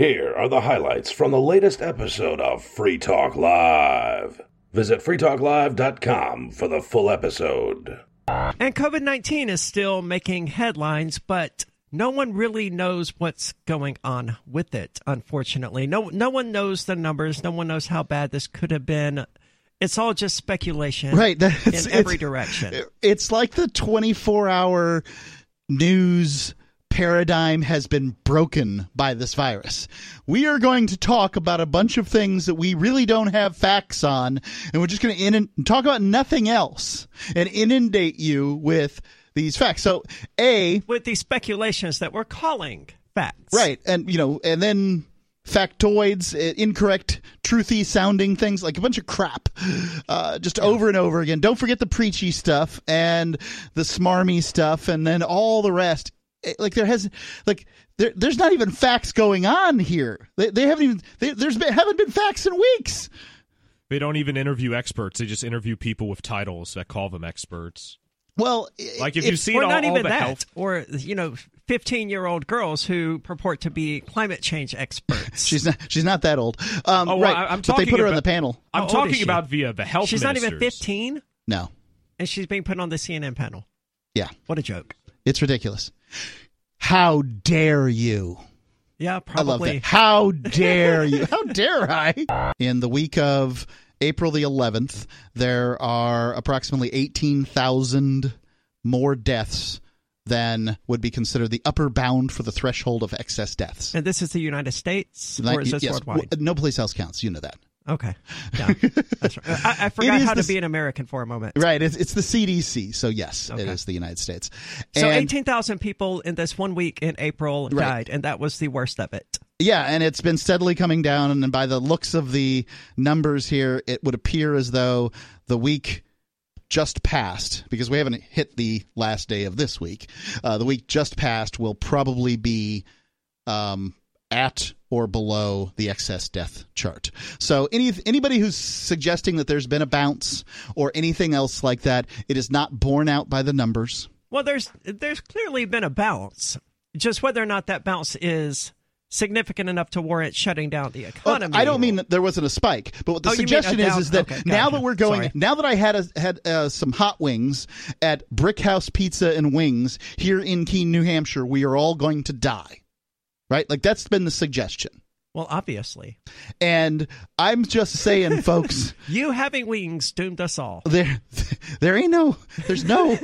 Here are the highlights from the latest episode of Free Talk Live. Visit freetalklive.com for the full episode. And COVID 19 is still making headlines, but no one really knows what's going on with it, unfortunately. No, no one knows the numbers. No one knows how bad this could have been. It's all just speculation Right. That's, in every it's- direction. It's like the 24 hour news paradigm has been broken by this virus. We are going to talk about a bunch of things that we really don't have facts on, and we're just going to in- talk about nothing else and inundate you with these facts. So, A, With these speculations that we're calling facts. Right, and you know, and then factoids, incorrect, truthy sounding things, like a bunch of crap, uh, just over and over again. Don't forget the preachy stuff and the smarmy stuff, and then all the rest. Eh, Like there has, like there, there's not even facts going on here. They, they haven't even. They, there's been, haven't been facts in weeks. They don't even interview experts. They just interview people with titles that call them experts. Well, Like if it- you've seen Or all, not all even the that. health Or, you know, 15 year old girls who purport to be climate change experts. she's not. She's not that old. Um, Oh, well, right. I- I'm but they talking put her on about- the panel. I'm How old is talking about via the health She's not even 15, No. and she's being put on the CNN panel. Yeah. What a joke. It's ridiculous. How dare you? Yeah, probably. How dare you? How dare I? In the week of April the 11th, there are approximately 18,000 more deaths than would be considered the upper bound for the threshold of excess deaths. And this is the United States, or is this Yes, worldwide? no place else counts. You know that. Okay. Yeah. That's right. I, I forgot how the to be an American for a moment. Right. It's, it's the CDC. So, yes, it Okay. is the United States. So 18,000 people in this one week in April Right. died, and that was the worst of it. Yeah, and it's been steadily coming down. And by the looks of the numbers here, it would appear as though the week just passed, because we haven't hit the last day of this week, uh, the week just passed will probably be um, at or below the excess death chart. So any anybody who's suggesting that there's been a bounce or anything else like that, it is not borne out by the numbers. Well, there's there's clearly been a bounce. Just whether or not that bounce is significant enough to warrant shutting down the Well, economy. I don't mean that there wasn't a spike, but what the Oh, mean suggestion is is that okay, now that we're going, Sorry. now that I had a, had uh, some hot wings at Brick House Pizza and Wings here in Keene, New Hampshire, we are all going to die. Right? Like that's been the suggestion. Well, obviously, And I'm just saying, folks, you having wings doomed us all. there there ain't no there's no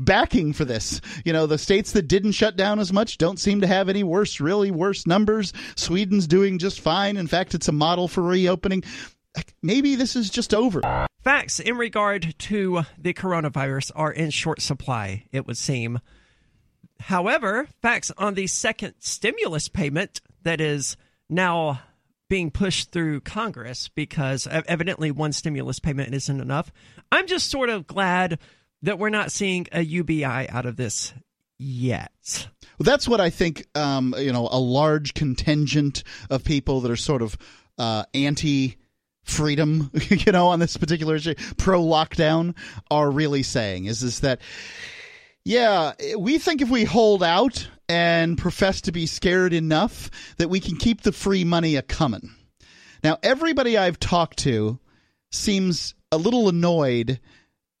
backing for this. You know, the states that didn't shut down as much don't seem to have any worse, really worse numbers. Sweden's doing just fine. In fact, it's a model for reopening. Like, Maybe this is just over. Facts in regard to the coronavirus are in short supply, it would seem. However, facts on the second stimulus payment that is now being pushed through Congress because evidently one stimulus payment isn't enough. I'm just sort of glad that we're not seeing a UBI out of this yet. Well, that's what I think. Um, you know, a large contingent of people that are sort of uh, anti freedom, you know, on this particular issue, pro lockdown, are really saying is is that yeah, eh, we think if we hold out and profess to be scared enough that we can keep the free money a coming. Now, everybody I've talked to seems a little annoyed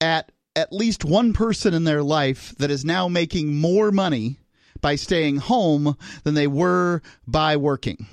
at at least one person in their life that is now making more money by staying home than they were by working.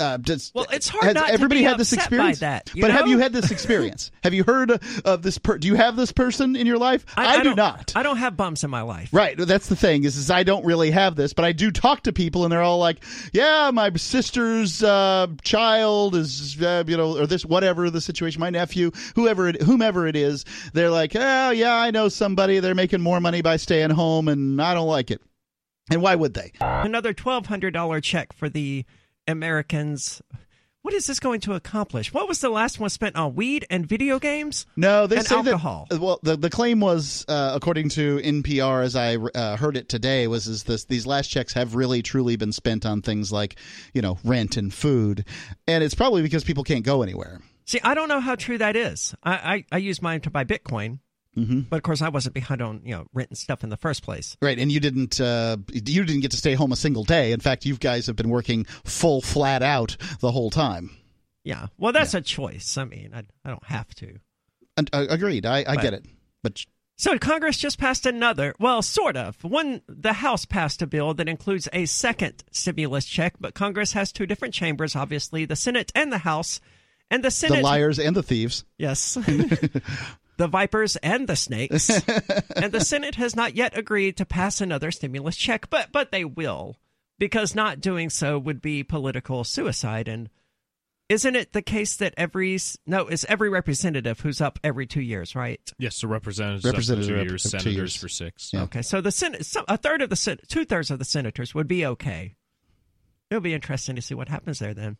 Uh, just, Well, it's hard has not to everybody had this experience. that, but have you had this experience? have you heard of this? Per- do you have this person in your life? I, do don't- not. I don't have bumps in my life. Right, that's the thing is, is I don't really have this, but I do talk to people, and they're all like, "Yeah, my sister's uh, child is, uh, you know, or this whatever the situation, my nephew, whoever it, whomever it is." They're like, "Oh, yeah, I know somebody. They're making more money by staying home, and I don't like it." And why would they? another twelve hundred dollar check for the Americans. What is this going to accomplish? What was the last one spent on weed and video games? No, they And say alcohol. that. Well, the the claim was, uh, according to NPR, as I uh, heard it today, was is this these last checks have really truly been spent on things like, you know, rent and food, and it's probably because people can't go anywhere. See, I don't know how true that is. I, I, I use mine to buy Bitcoin, Mm-hmm. But of course, I wasn't behind on you know renting stuff in the first place. Right, and you didn't uh, you didn't get to stay home a single day. In fact, you guys have been working full flat out the whole time. Yeah, well, that's yeah. a choice. I mean, I, I don't have to. And, uh, agreed. I, I get it, but. So Congress just passed another, well, sort of. One, the House passed a bill that includes a second stimulus check, but Congress has two different chambers, obviously, the Senate and the House. And the Senate, the liars and the thieves. Yes. the vipers and the snakes. and the Senate has not yet agreed to pass another stimulus check, but but they will because not doing so would be political suicide and isn't it the case that every no it's every representative who's up every two years, right? Yes, the representatives representative two years, senators two years. for six. Yeah. Okay, so the senate, a third of the two thirds of the senators would be okay. It'll be interesting to see what happens there then.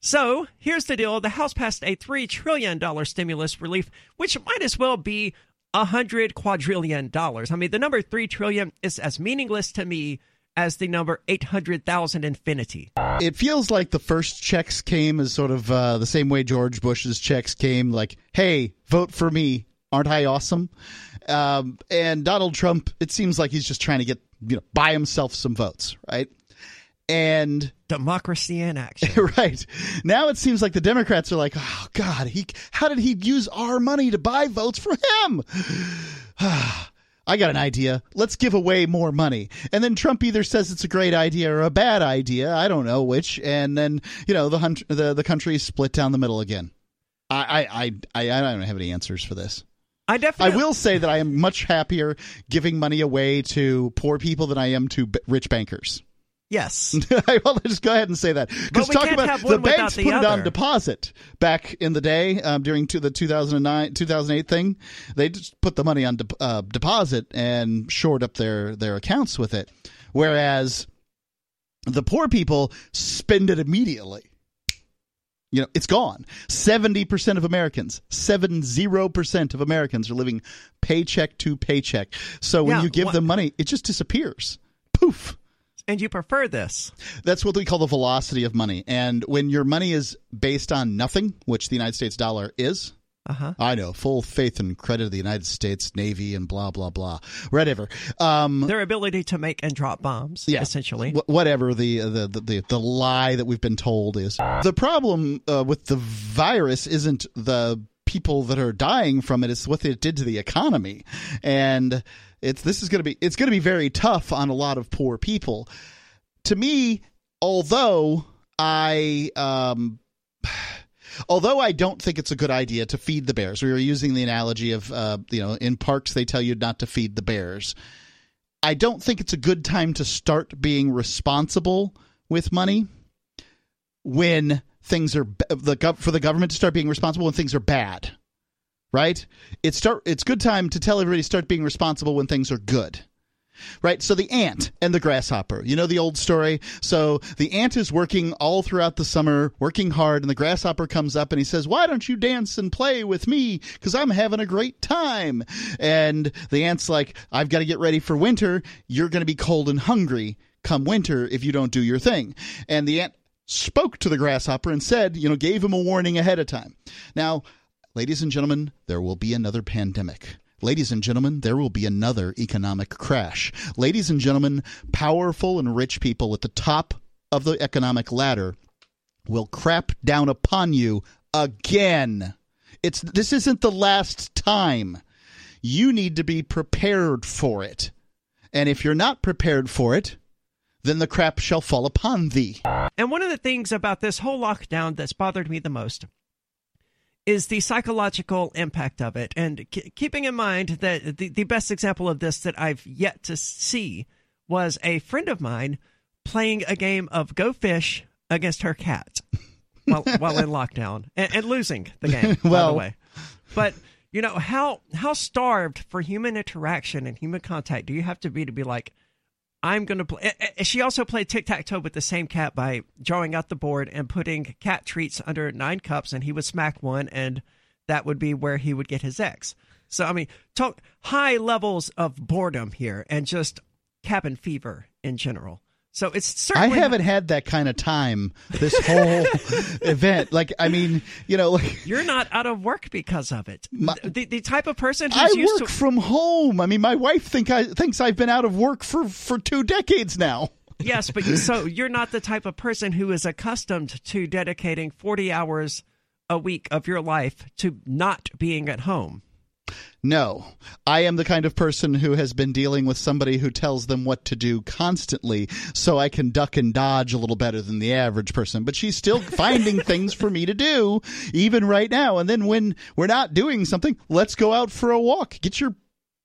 So here's the deal: the House passed a three trillion dollar stimulus relief, which might as well be a hundred quadrillion dollars. I mean, the number three trillion is as meaningless to me as the number eight hundred thousand infinity. It feels like the first checks came as sort of uh, the same way George Bush's checks came, like, "Hey, vote for me." Aren't I awesome? Um, and Donald Trump, it seems like he's just trying to get you know buy himself some votes, right? And democracy in action. right now, it seems like the Democrats are like, "Oh God, he how did he use our money to buy votes for him?" I got an idea. Let's give away more money. And then Trump either says it's a great idea or a bad idea. I don't know which. And then you know the hunt, the the country is split down the middle again. I I I I don't have any answers for this. I definitely. I will say that I am much happier giving money away to poor people than I am to b- rich bankers. Yes. well, just go ahead and say that. Because talk about the banks the put other. it on deposit back in the day um, during to the 2009 2008 thing. They just put the money on de- uh, deposit and shored up their their accounts with it, whereas the poor people spend it immediately. You know, it's gone. 70% of Americans, 70% of Americans are living paycheck to paycheck. So when yeah, you give them money, it just disappears. Poof. And you prefer this. That's what we call the velocity of money. And when your money is based on nothing, which the United States dollar is, uh-huh. I know. Full faith and credit of the United States Navy and blah, blah, blah. Whatever. Um, Their ability to make and drop bombs, yeah, essentially. whatever the, the, the, the, the lie that we've been told is. The problem uh, with the virus isn't the people that are dying from it, it's what it did to the economy. And it's this is going to be it's going to be very tough on a lot of poor people. To me, although I um although I don't think it's a good idea to feed the bears. We were using the analogy of uh, you know in parks they tell you not to feed the bears. I don't think it's a good time to start being responsible with money when things are the for the government to start being responsible when things are bad right? It's start it's good time to tell everybody start being responsible when things are good. Right? So the ant and the grasshopper. You know the old story? So the ant is working all throughout the summer, working hard, and the grasshopper comes up and he says, Why don't you dance and play with me? Because I'm having a great time. And the ant's like, I've got to get ready for winter. You're going to be cold and hungry come winter if you don't do your thing. And the ant spoke to the grasshopper and said, you know, gave him a warning ahead of time. Now, Ladies and gentlemen, there will be another pandemic. Ladies and gentlemen, there will be another economic crash. Ladies and gentlemen, powerful and rich people at the top of the economic ladder will crap down upon you again. It's this isn't the last time. You need to be prepared for it. And if you're not prepared for it, then the crap shall fall upon thee. And one of the things about this whole lockdown that's bothered me the most is the psychological impact of it. And keeping in mind that the, the best example of this that I've yet to see was a friend of mine playing a game of Go Fish against her cat while, while in lockdown and, and, losing the game, well, by the way. But you know how how starved for human interaction and human contact do you have to be to be like I'm going to play. Eh, eh, she also played tic tac toe with the same cat by drawing out the board and putting cat treats under nine cups, and he would smack one, and that would be where he would get his X. So, I mean, talk high levels of boredom here and just cabin fever in general. So it's certainly. I haven't had that kind of time this whole event. Like, I mean, you know, like You're not out of work because of it. My- the, the type of person who's I used work to from home. I mean, my wife think I thinks I've been out of work for for two decades now. yes, but so you're not the type of person who is accustomed to dedicating 40 hours a week of your life to not being at home. No, I am the kind of person who has been dealing with somebody who tells them what to do constantly, so I can duck and dodge a little better than the average person. But she's still finding things for me to do, even right now. And then when we're not doing something, let's go out for a walk. Get your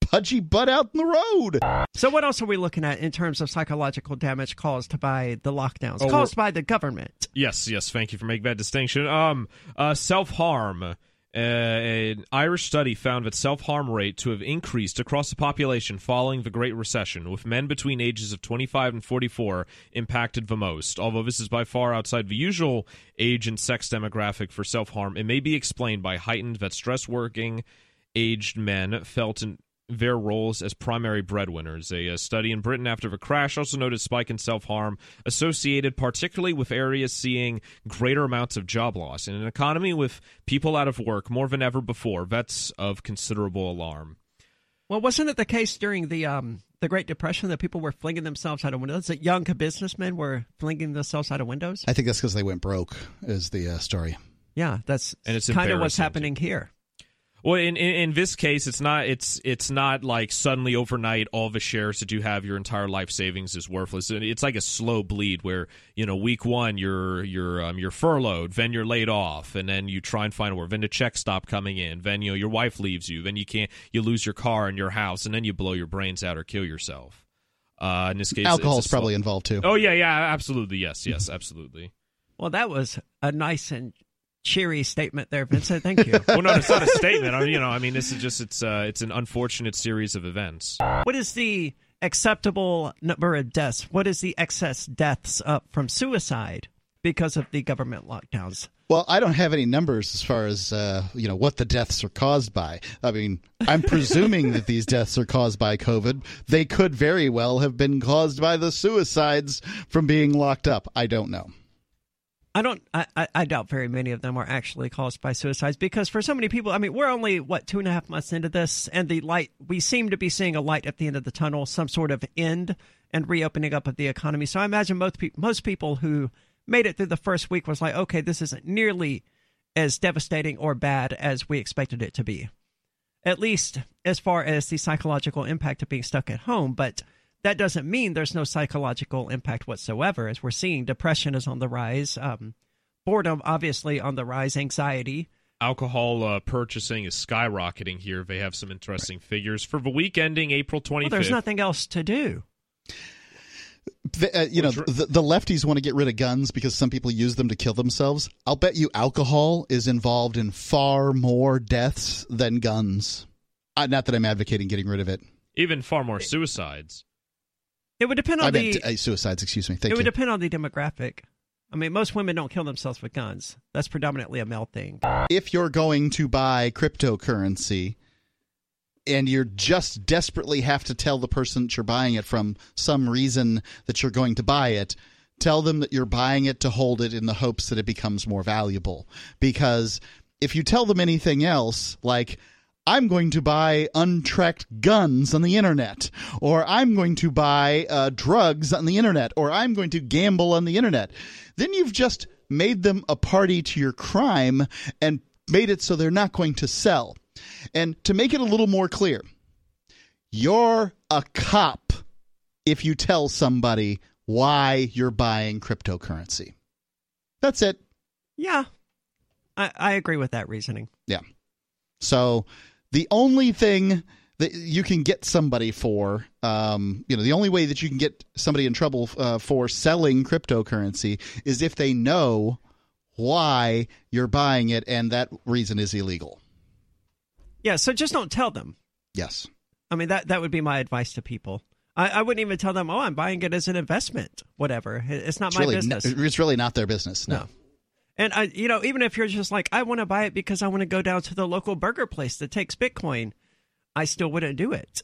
pudgy butt out in the road. So what else are we looking at in terms of psychological damage caused by the lockdowns, Oh, caused by the government? Yes, yes. Thank you for making that distinction. Um, uh, self harm. Uh, an Irish study found that self harm rate to have increased across the population following the Great Recession, with men between ages of 25 and 44 impacted the most. Although this is by far outside the usual age and sex demographic for self harm, it may be explained by heightened that stress working aged men felt in their roles as primary breadwinners. A, uh study in Britain after the crash also noted spike in self harm associated particularly with areas seeing greater amounts of job loss. In an economy with people out of work more than ever before, that's of considerable alarm. Well, wasn't it the case during the um, the Great Depression that people were flinging themselves out of windows? That young businessmen were flinging themselves out of windows? I think that's because they went broke. Is the uh, story? Yeah, that's And it's kind of what's happening here. Well, in, in in this case, it's not it's it's not like suddenly overnight all the shares that you have your entire life savings is worthless. It's like a slow bleed where you know week one you're you're um, you're furloughed, then you're laid off, and then you try and find work. Then the checks stop coming in. Then you know your wife leaves you. Then you can't you lose your car and your house, and then you blow your brains out or kill yourself. Uh, in this case, Alcohol's it's a slow- probably involved too. Oh yeah, yeah, absolutely, yes, yes, absolutely. Well, that was a nice and cheery statement there, Vincent. Thank you. Well, no, it's not a statement. I mean, you know, I mean, this is just it's uh, it's an unfortunate series of events. what is the acceptable number of deaths? What is the excess deaths up from suicide because of the government lockdowns? Well, I don't have any numbers as far as uh, you know what the deaths are caused by. I mean, I'm presuming that these deaths are caused by COVID. They could very well have been caused by the suicides from being locked up. I don't know. I don't. I, I, doubt very many of them are actually caused by suicides because for so many people, I mean, we're only what two and a half months into this, and the light we seem to be seeing a light at the end of the tunnel, some sort of end and reopening up of the economy. So I imagine most people, most people who made it through the first week was like, okay, this isn't nearly as devastating or bad as we expected it to be. At least as far as the psychological impact of being stuck at home, but that doesn't mean there's no psychological impact whatsoever. As we're seeing, depression is on the rise, um, boredom obviously on the rise, anxiety. alcohol uh, purchasing is skyrocketing here. They have some interesting figures for the week ending April 25th. Well, there's nothing else to do. The, uh, you know, the, the lefties want to get rid of guns because some people use them to kill themselves. I'll bet you alcohol is involved in far more deaths than guns. Uh, not that I'm advocating getting rid of it. Even far more suicides. It would depend on I the. meant uh, suicides. Excuse me. it Thank would depend on the demographic. I mean, most women don't kill themselves with guns. That's predominantly a male thing. if you're going to buy cryptocurrency and you're just desperately have to tell the person that you're buying it from some reason that you're going to buy it, tell them that you're buying it to hold it in the hopes that it becomes more valuable. Because if you tell them anything else, like, I'm going to buy untracked guns on the internet, or I'm going to buy uh, drugs on the internet, or I'm going to gamble on the internet, then you've just made them a party to your crime and made it so they're not going to sell. And to make it a little more clear, you're a cop if you tell somebody why you're buying cryptocurrency. That's it. Yeah, I, I agree with that reasoning. Yeah. So the only thing that you can get somebody for, um, you know, the only way that you can get somebody in trouble uh, for selling cryptocurrency is if they know why you're buying it and that reason is illegal. Yeah, so just don't tell them. Yes. I mean, that that would be my advice to people. I, I wouldn't even tell them, "Oh, I'm buying it as an investment." Whatever. It's not It's my really, business. no- it's really not their business. No. No. And I, you know, even if you're just like, I want to buy it because I want to go down to the local burger place that takes Bitcoin, I still wouldn't do it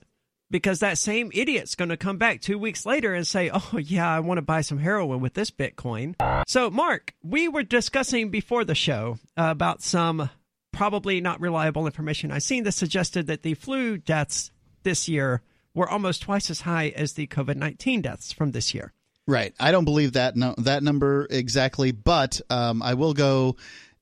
because that same idiot's going to come back two weeks later and say, Oh, yeah, I want to buy some heroin with this Bitcoin. So, Mark, we were discussing before the show about some probably not reliable information. I've seen that suggested that the flu deaths this year were almost twice as high as the COVID 19 deaths from this year. Right. I don't believe that no, that number exactly, but um, I will go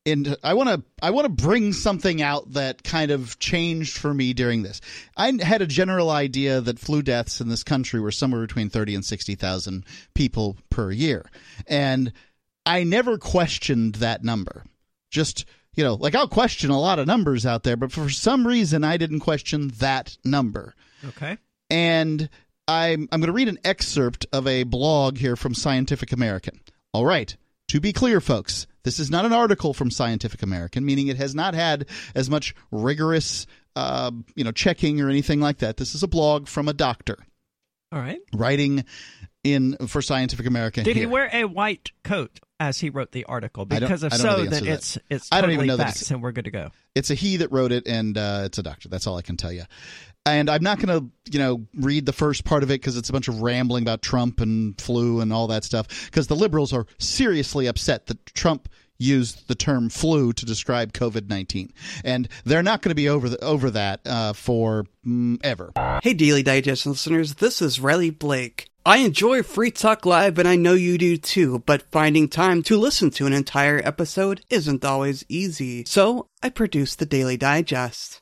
and I want to I want to bring something out that kind of changed for me during this. I had a general idea that flu deaths in this country were somewhere between 30 and 60,000 people per year. And I never questioned that number. Just, you know, like I'll question a lot of numbers out there, but for some reason I didn't question that number. Okay. And I'm I'm going to read an excerpt of a blog here from Scientific American. All right. To be clear, folks, this is not an article from Scientific American, meaning it has not had as much rigorous, uh, you know, checking or anything like that. This is a blog from a doctor. All right. Writing in for Scientific American. Did here. he wear a white coat as he wrote the article? Because if I don't know so, then that. it's it's I don't totally even know that facts, it's- and we're good to go. It's a he that wrote it, and uh, it's a doctor. That's all I can tell you. And I'm not going to, you know, read the first part of it because it's a bunch of rambling about Trump and flu and all that stuff. Because the liberals are seriously upset that Trump used the term flu to describe COVID 19, and they're not going to be over the, over that uh, for mm, ever. Hey, Daily Digest listeners, this is Riley Blake. I enjoy Free Talk Live, and I know you do too, but finding time to listen to an entire episode isn't always easy. So, I produce the Daily Digest.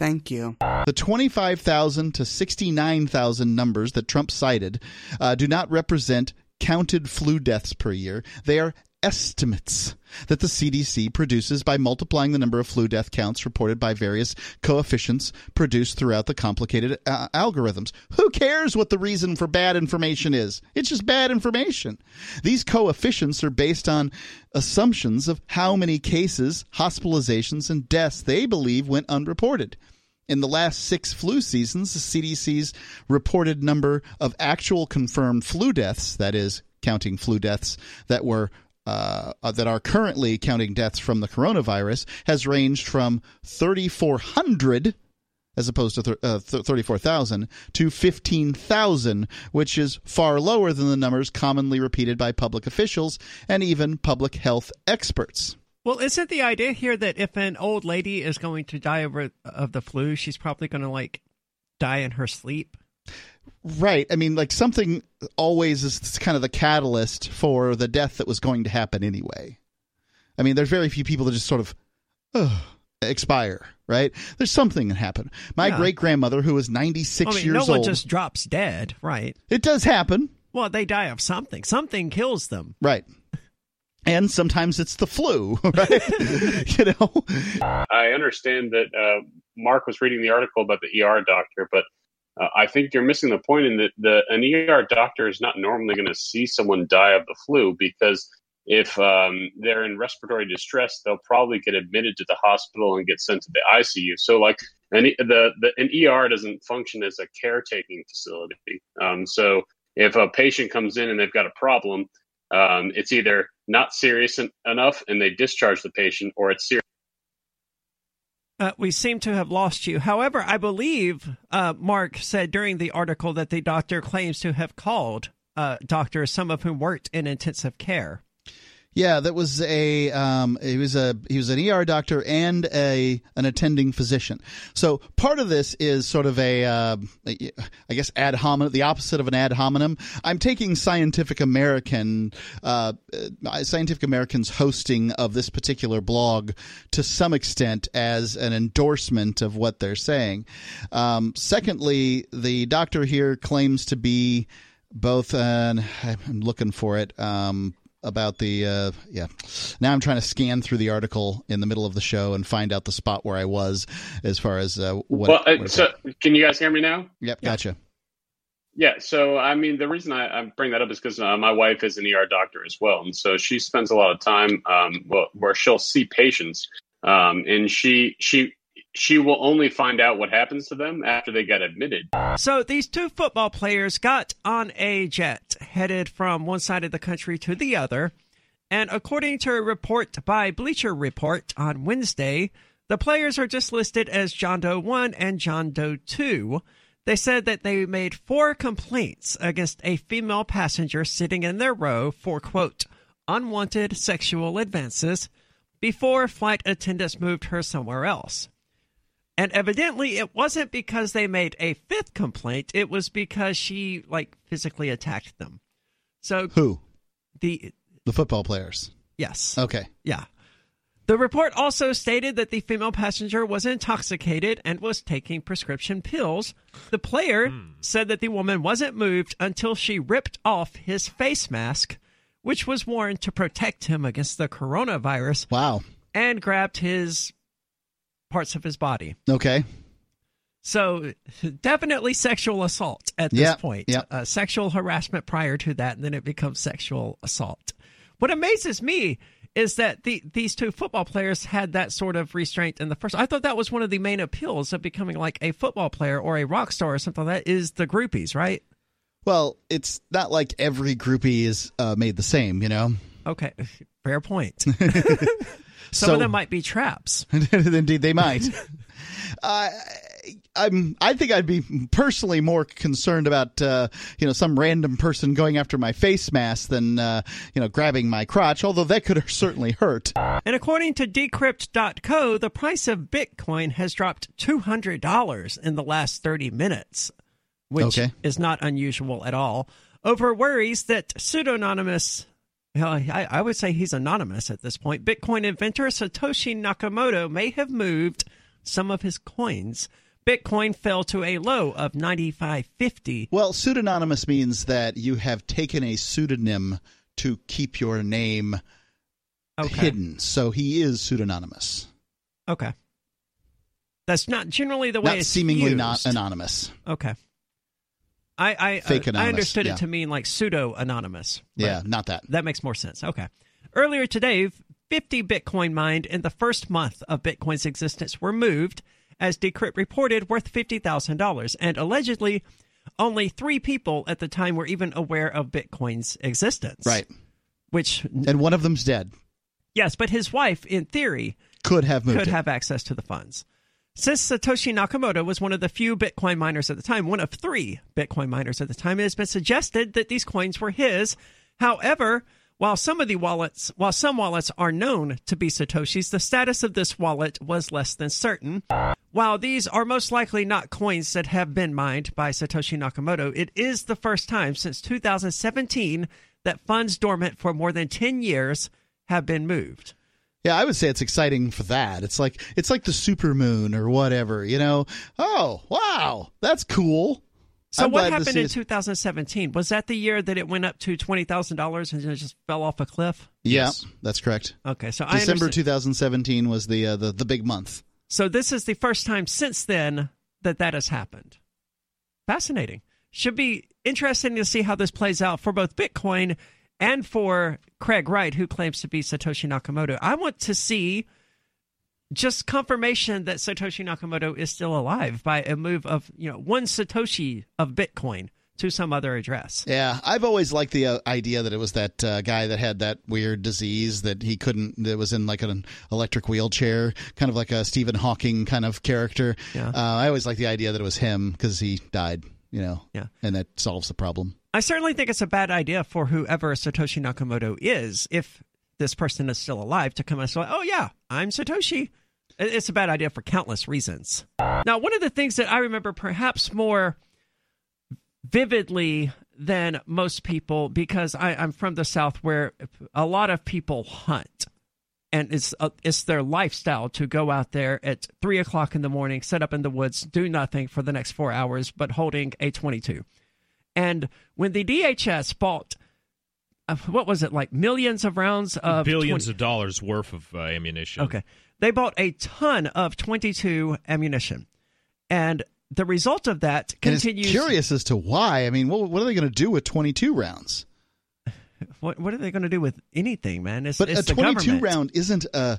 Thank you. The 25,000 to 69,000 numbers that Trump cited uh, do not represent counted flu deaths per year. They are estimates that the CDC produces by multiplying the number of flu death counts reported by various coefficients produced throughout the complicated uh, algorithms. Who cares what the reason for bad information is? It's just bad information. These coefficients are based on assumptions of how many cases, hospitalizations, and deaths they believe went unreported. In the last six flu seasons, the CDC's reported number of actual confirmed flu deaths, that is, counting flu deaths that were uh, uh, that are currently counting deaths from the coronavirus, has ranged from 3,400 as opposed to th- uh, th- 34,000 to 15,000, which is far lower than the numbers commonly repeated by public officials and even public health experts. Well, isn't the idea here that if an old lady is going to die over of the flu, she's probably going to like die in her sleep? Right. I mean, like something always is kind of the catalyst for the death that was going to happen anyway. I mean, there's very few people that just sort of ugh, expire, right? There's something that happened. My Yeah. great grandmother, who was 96 I mean, years no one old, just drops dead, right? it does happen, Well, they die of something. Something kills them. right? And sometimes it's the flu, right? you know, I understand that uh, Mark was reading the article about the ER doctor, but uh, I think you're missing the point in that the an ER doctor is not normally going to see someone die of the flu because if um, they're in respiratory distress, they'll probably get admitted to the hospital and get sent to the ICU. So, like, an, the, the an ER doesn't function as a caretaking facility. Um, so, if a patient comes in and they've got a problem, um, it's either not serious en- enough and they discharge the patient, or it's serious. Uh, we seem to have lost you. However, I believe uh, Mark said during the article that the doctor claims to have called uh, doctors, some of whom worked in intensive care. Yeah, that was a um, he was a he was an ER doctor and a an attending physician. So part of this is sort of a uh, I guess ad hominem, the opposite of an ad hominem. I'm taking Scientific American uh, uh, Scientific American's hosting of this particular blog to some extent as an endorsement of what they're saying. Um, secondly, the doctor here claims to be both an I'm looking for it. Um, about the uh, yeah. Now I'm trying to scan through the article in the middle of the show and find out the spot where I was as far as uh, what. well, uh, what- so can you guys hear me now? yep, gotcha. Yeah, so I mean, the reason I, I bring that up is because uh, my wife is an ER doctor as well, and so she spends a lot of time um, well, where she'll see patients, um, and she she she will only find out what happens to them after they get admitted. So these two football players got on a jet headed from one side of the country to the other. And according to a report by Bleacher Report on Wednesday, the players are just listed as John Doe 1 and John Doe 2. They said that they made four complaints against a female passenger sitting in their row for, quote, unwanted sexual advances before flight attendants moved her somewhere else. And evidently, it wasn't because they made a fifth complaint. It was because she like physically attacked them. So Who? the The football players. yes, Okay. yeah. The report also stated that the female passenger was intoxicated and was taking prescription pills. The player hmm. said that the woman wasn't moved until she ripped off his face mask, which was worn to protect him against the coronavirus, Wow. and grabbed his parts of his body. Okay. So definitely sexual assault at this Yep, point. yep. Uh, sexual harassment prior to that, and then it becomes sexual assault. What amazes me is that the these two football players had that sort of restraint in the first. I thought that was one of the main appeals of becoming like a football player or a rock star or something like that is the groupies, right? Well, it's not like every groupie is uh, made the same, you know. Okay, fair point. Some So- of them might be traps. Indeed, they might. uh, I'm. I think I'd be personally more concerned about uh, you know some random person going after my face mask than uh, you know grabbing my crotch. Although that could certainly hurt. And according to Decrypt.co, the price of Bitcoin has dropped $200 in the last 30 minutes, which Okay. is not unusual at all, over worries that pseudonymous, I, I would say he's anonymous at this point, Bitcoin inventor Satoshi Nakamoto may have moved some of his coins. Bitcoin fell to a low of 95.50. Well, pseudonymous means that you have taken a pseudonym to keep your name Okay. hidden. So he is pseudonymous, Okay. That's not generally the way not it's seemingly used. not anonymous. Okay. I I, uh, I understood yeah. it to mean like pseudo anonymous. Yeah, not that. That makes more sense. Okay. Earlier today, 50 Bitcoin mined in the first month of Bitcoin's existence were moved, as Decrypt reported, worth $50,000. And allegedly, only three people at the time were even aware of Bitcoin's existence. Right. Which, And one of them's dead. yes, but his wife, in theory, Could have moved. could it. have access to the funds. Since Satoshi Nakamoto was one of the few Bitcoin miners at the time, one of three Bitcoin miners at the time, it has been suggested that these coins were his. However, while some of the wallets, while some wallets are known to be Satoshi's, the status of this wallet was less than certain. While these are most likely not coins that have been mined by Satoshi Nakamoto, it is the first time since 2017 that funds dormant for more than 10 years have been moved. Yeah, I would say it's exciting for that. It's like it's like the super moon or whatever, you know. Oh, wow. That's cool. So I'm what happened in 2017? Was that the year that it went up to twenty thousand dollars and it just fell off a cliff? Yeah, Yes. that's correct. Okay, so December understand. 2017 was the uh, the the big month. So this is the first time since then that that has happened. Fascinating. Should be interesting to see how this plays out for both Bitcoin and for Craig Wright, who claims to be Satoshi Nakamoto. I want to see just confirmation that Satoshi Nakamoto is still alive by a move of you know one Satoshi of Bitcoin to some other address. Yeah, I've always liked the uh, idea that it was that uh, guy that had that weird disease that he couldn't that was in like an electric wheelchair, kind of like a Stephen Hawking kind of character. Yeah. Uh, I always liked the idea that it was him because he died, you know. Yeah. And that solves the problem. I certainly think it's a bad idea for whoever Satoshi Nakamoto is, if this person is still alive, to come and say, "Oh yeah, I'm Satoshi." It's a bad idea for countless reasons. Now, one of the things that I remember perhaps more vividly than most people, because I, I'm from the South, where a lot of people hunt, and it's uh, it's their lifestyle to go out there at three o'clock in the morning, set up in the woods, do nothing for the next four hours, but holding a 22. And when the DHS bought, uh, what was it, like millions of rounds of Billions 20 of dollars worth of uh, ammunition. Okay. They bought a ton of 22 ammunition. And the result of that And it's continues. curious as to why. I mean, what, what are they going to do with 22 rounds? What, what are they going to do with anything, man? It's, But it's a 22 government. round isn't a.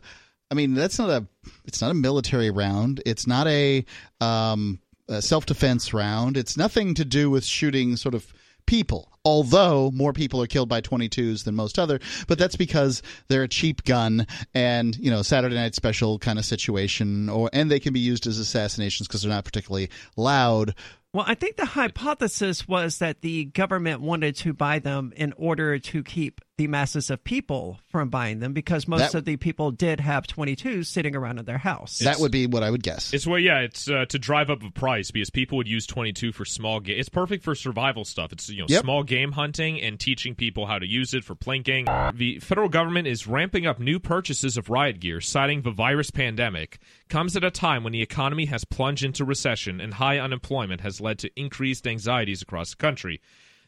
I mean, that's not a. It's not a military round. It's not a, um, a self defense round. It's nothing to do with shooting sort of people. Although more people are killed by 22s than most other, but that's because they're a cheap gun and you know Saturday Night Special kind of situation, or and they can be used as assassinations because they're not particularly loud. Well, I think the hypothesis was that the government wanted to buy them in order to keep the masses of people from buying them because most That- of the people did have 22s sitting around in their house. that would be what I would guess. It's well, yeah, it's uh, to drive up a price because people would use 22 for small game. It's perfect for survival stuff. It's you know Yep. small game hunting and teaching people how to use it for plinking. The federal government is ramping up new purchases of riot gear, citing the virus pandemic. Comes at a time when the economy has plunged into recession and high unemployment has led to increased anxieties across the country.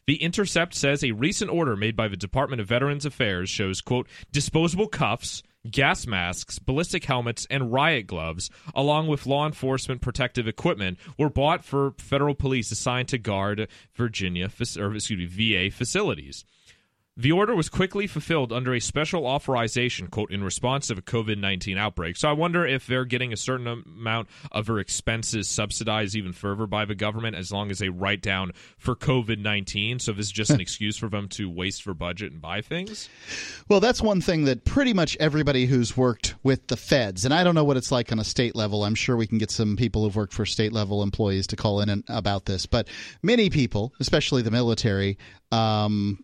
The Intercept says a recent order made by the Department of Veterans Affairs shows, quote, disposable cuffs, gas masks, ballistic helmets, and riot gloves, along with law enforcement protective equipment, were bought for federal police assigned to guard Virginia, or excuse me, VA facilities. The order was quickly fulfilled under a special authorization, quote, in response to a COVID 19 outbreak. So I wonder if they're getting a certain amount of their expenses subsidized even further by the government as long as they write down for COVID 19. So this is just an excuse for them to waste their budget and buy things? Well, that's one thing that pretty much everybody who's worked with the feds, and I don't know what it's like on a state level. I'm sure we can get some people who've worked for state level employees to call in about this, but many people, especially the military, um,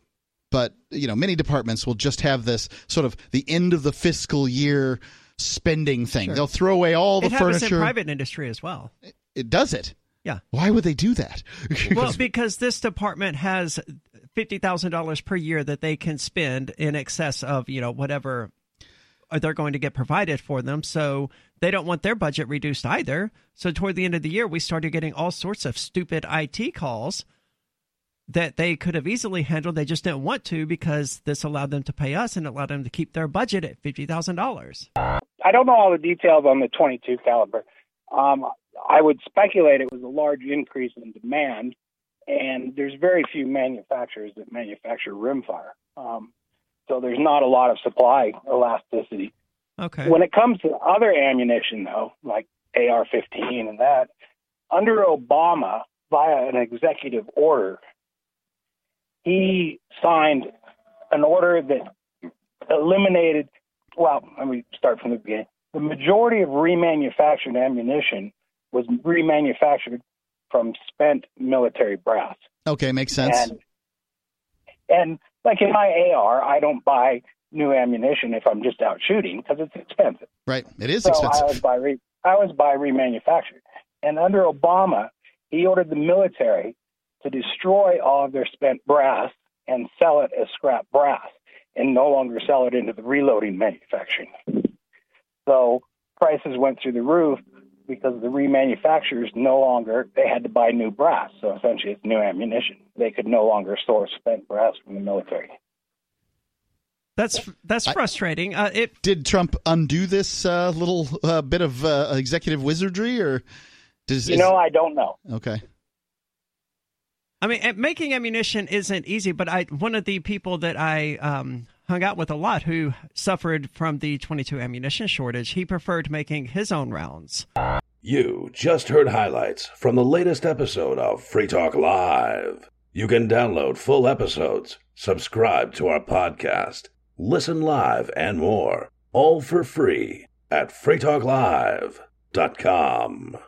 but you know, many departments will just have this sort of the end of the fiscal year spending thing. Sure. They'll throw away all the it happens in furniture. private industry as well. It does it. Yeah. Why would they do that? Well, because this department has fifty thousand dollars per year that they can spend in excess of you know whatever they're going to get provided for them. So they don't want their budget reduced either. So toward the end of the year, we started getting all sorts of stupid IT calls that they could have easily handled. They just didn't want to because this allowed them to pay us and allowed them to keep their budget at fifty thousand dollars. I don't know all the details on the 22 caliber. Um, I would speculate it was a large increase in demand, and there's very few manufacturers that manufacture rimfire. Um, so there's not a lot of supply elasticity. Okay. When it comes to other ammunition, though, like AR-15 and that, under Obama, via an executive order, he signed an order that eliminated. Well, let me start from the beginning. The majority of remanufactured ammunition was remanufactured from spent military brass. okay, makes sense. And, and like in my AR, I don't buy new ammunition if I'm just out shooting because it's expensive. right, it is So I expensive. was buy re- I was buy remanufactured. And under Obama, he ordered the military to destroy all of their spent brass and sell it as scrap brass and no longer sell it into the reloading manufacturing. So prices went through the roof because the remanufacturers no longer they had to buy new brass. So essentially it's new ammunition. They could no longer source spent brass from the military. That's that's frustrating. Uh, it Did Trump undo this uh, little uh, bit of uh, executive wizardry, or does You is- know, I don't know. okay? I mean, making ammunition isn't easy, but I one of the people that I um, hung out with a lot who suffered from the 22 ammunition shortage, he preferred making his own rounds. You just heard highlights from the latest episode of Free Talk Live. You can download full episodes, subscribe to our podcast, listen live, and more, all for free at freetalklive.com.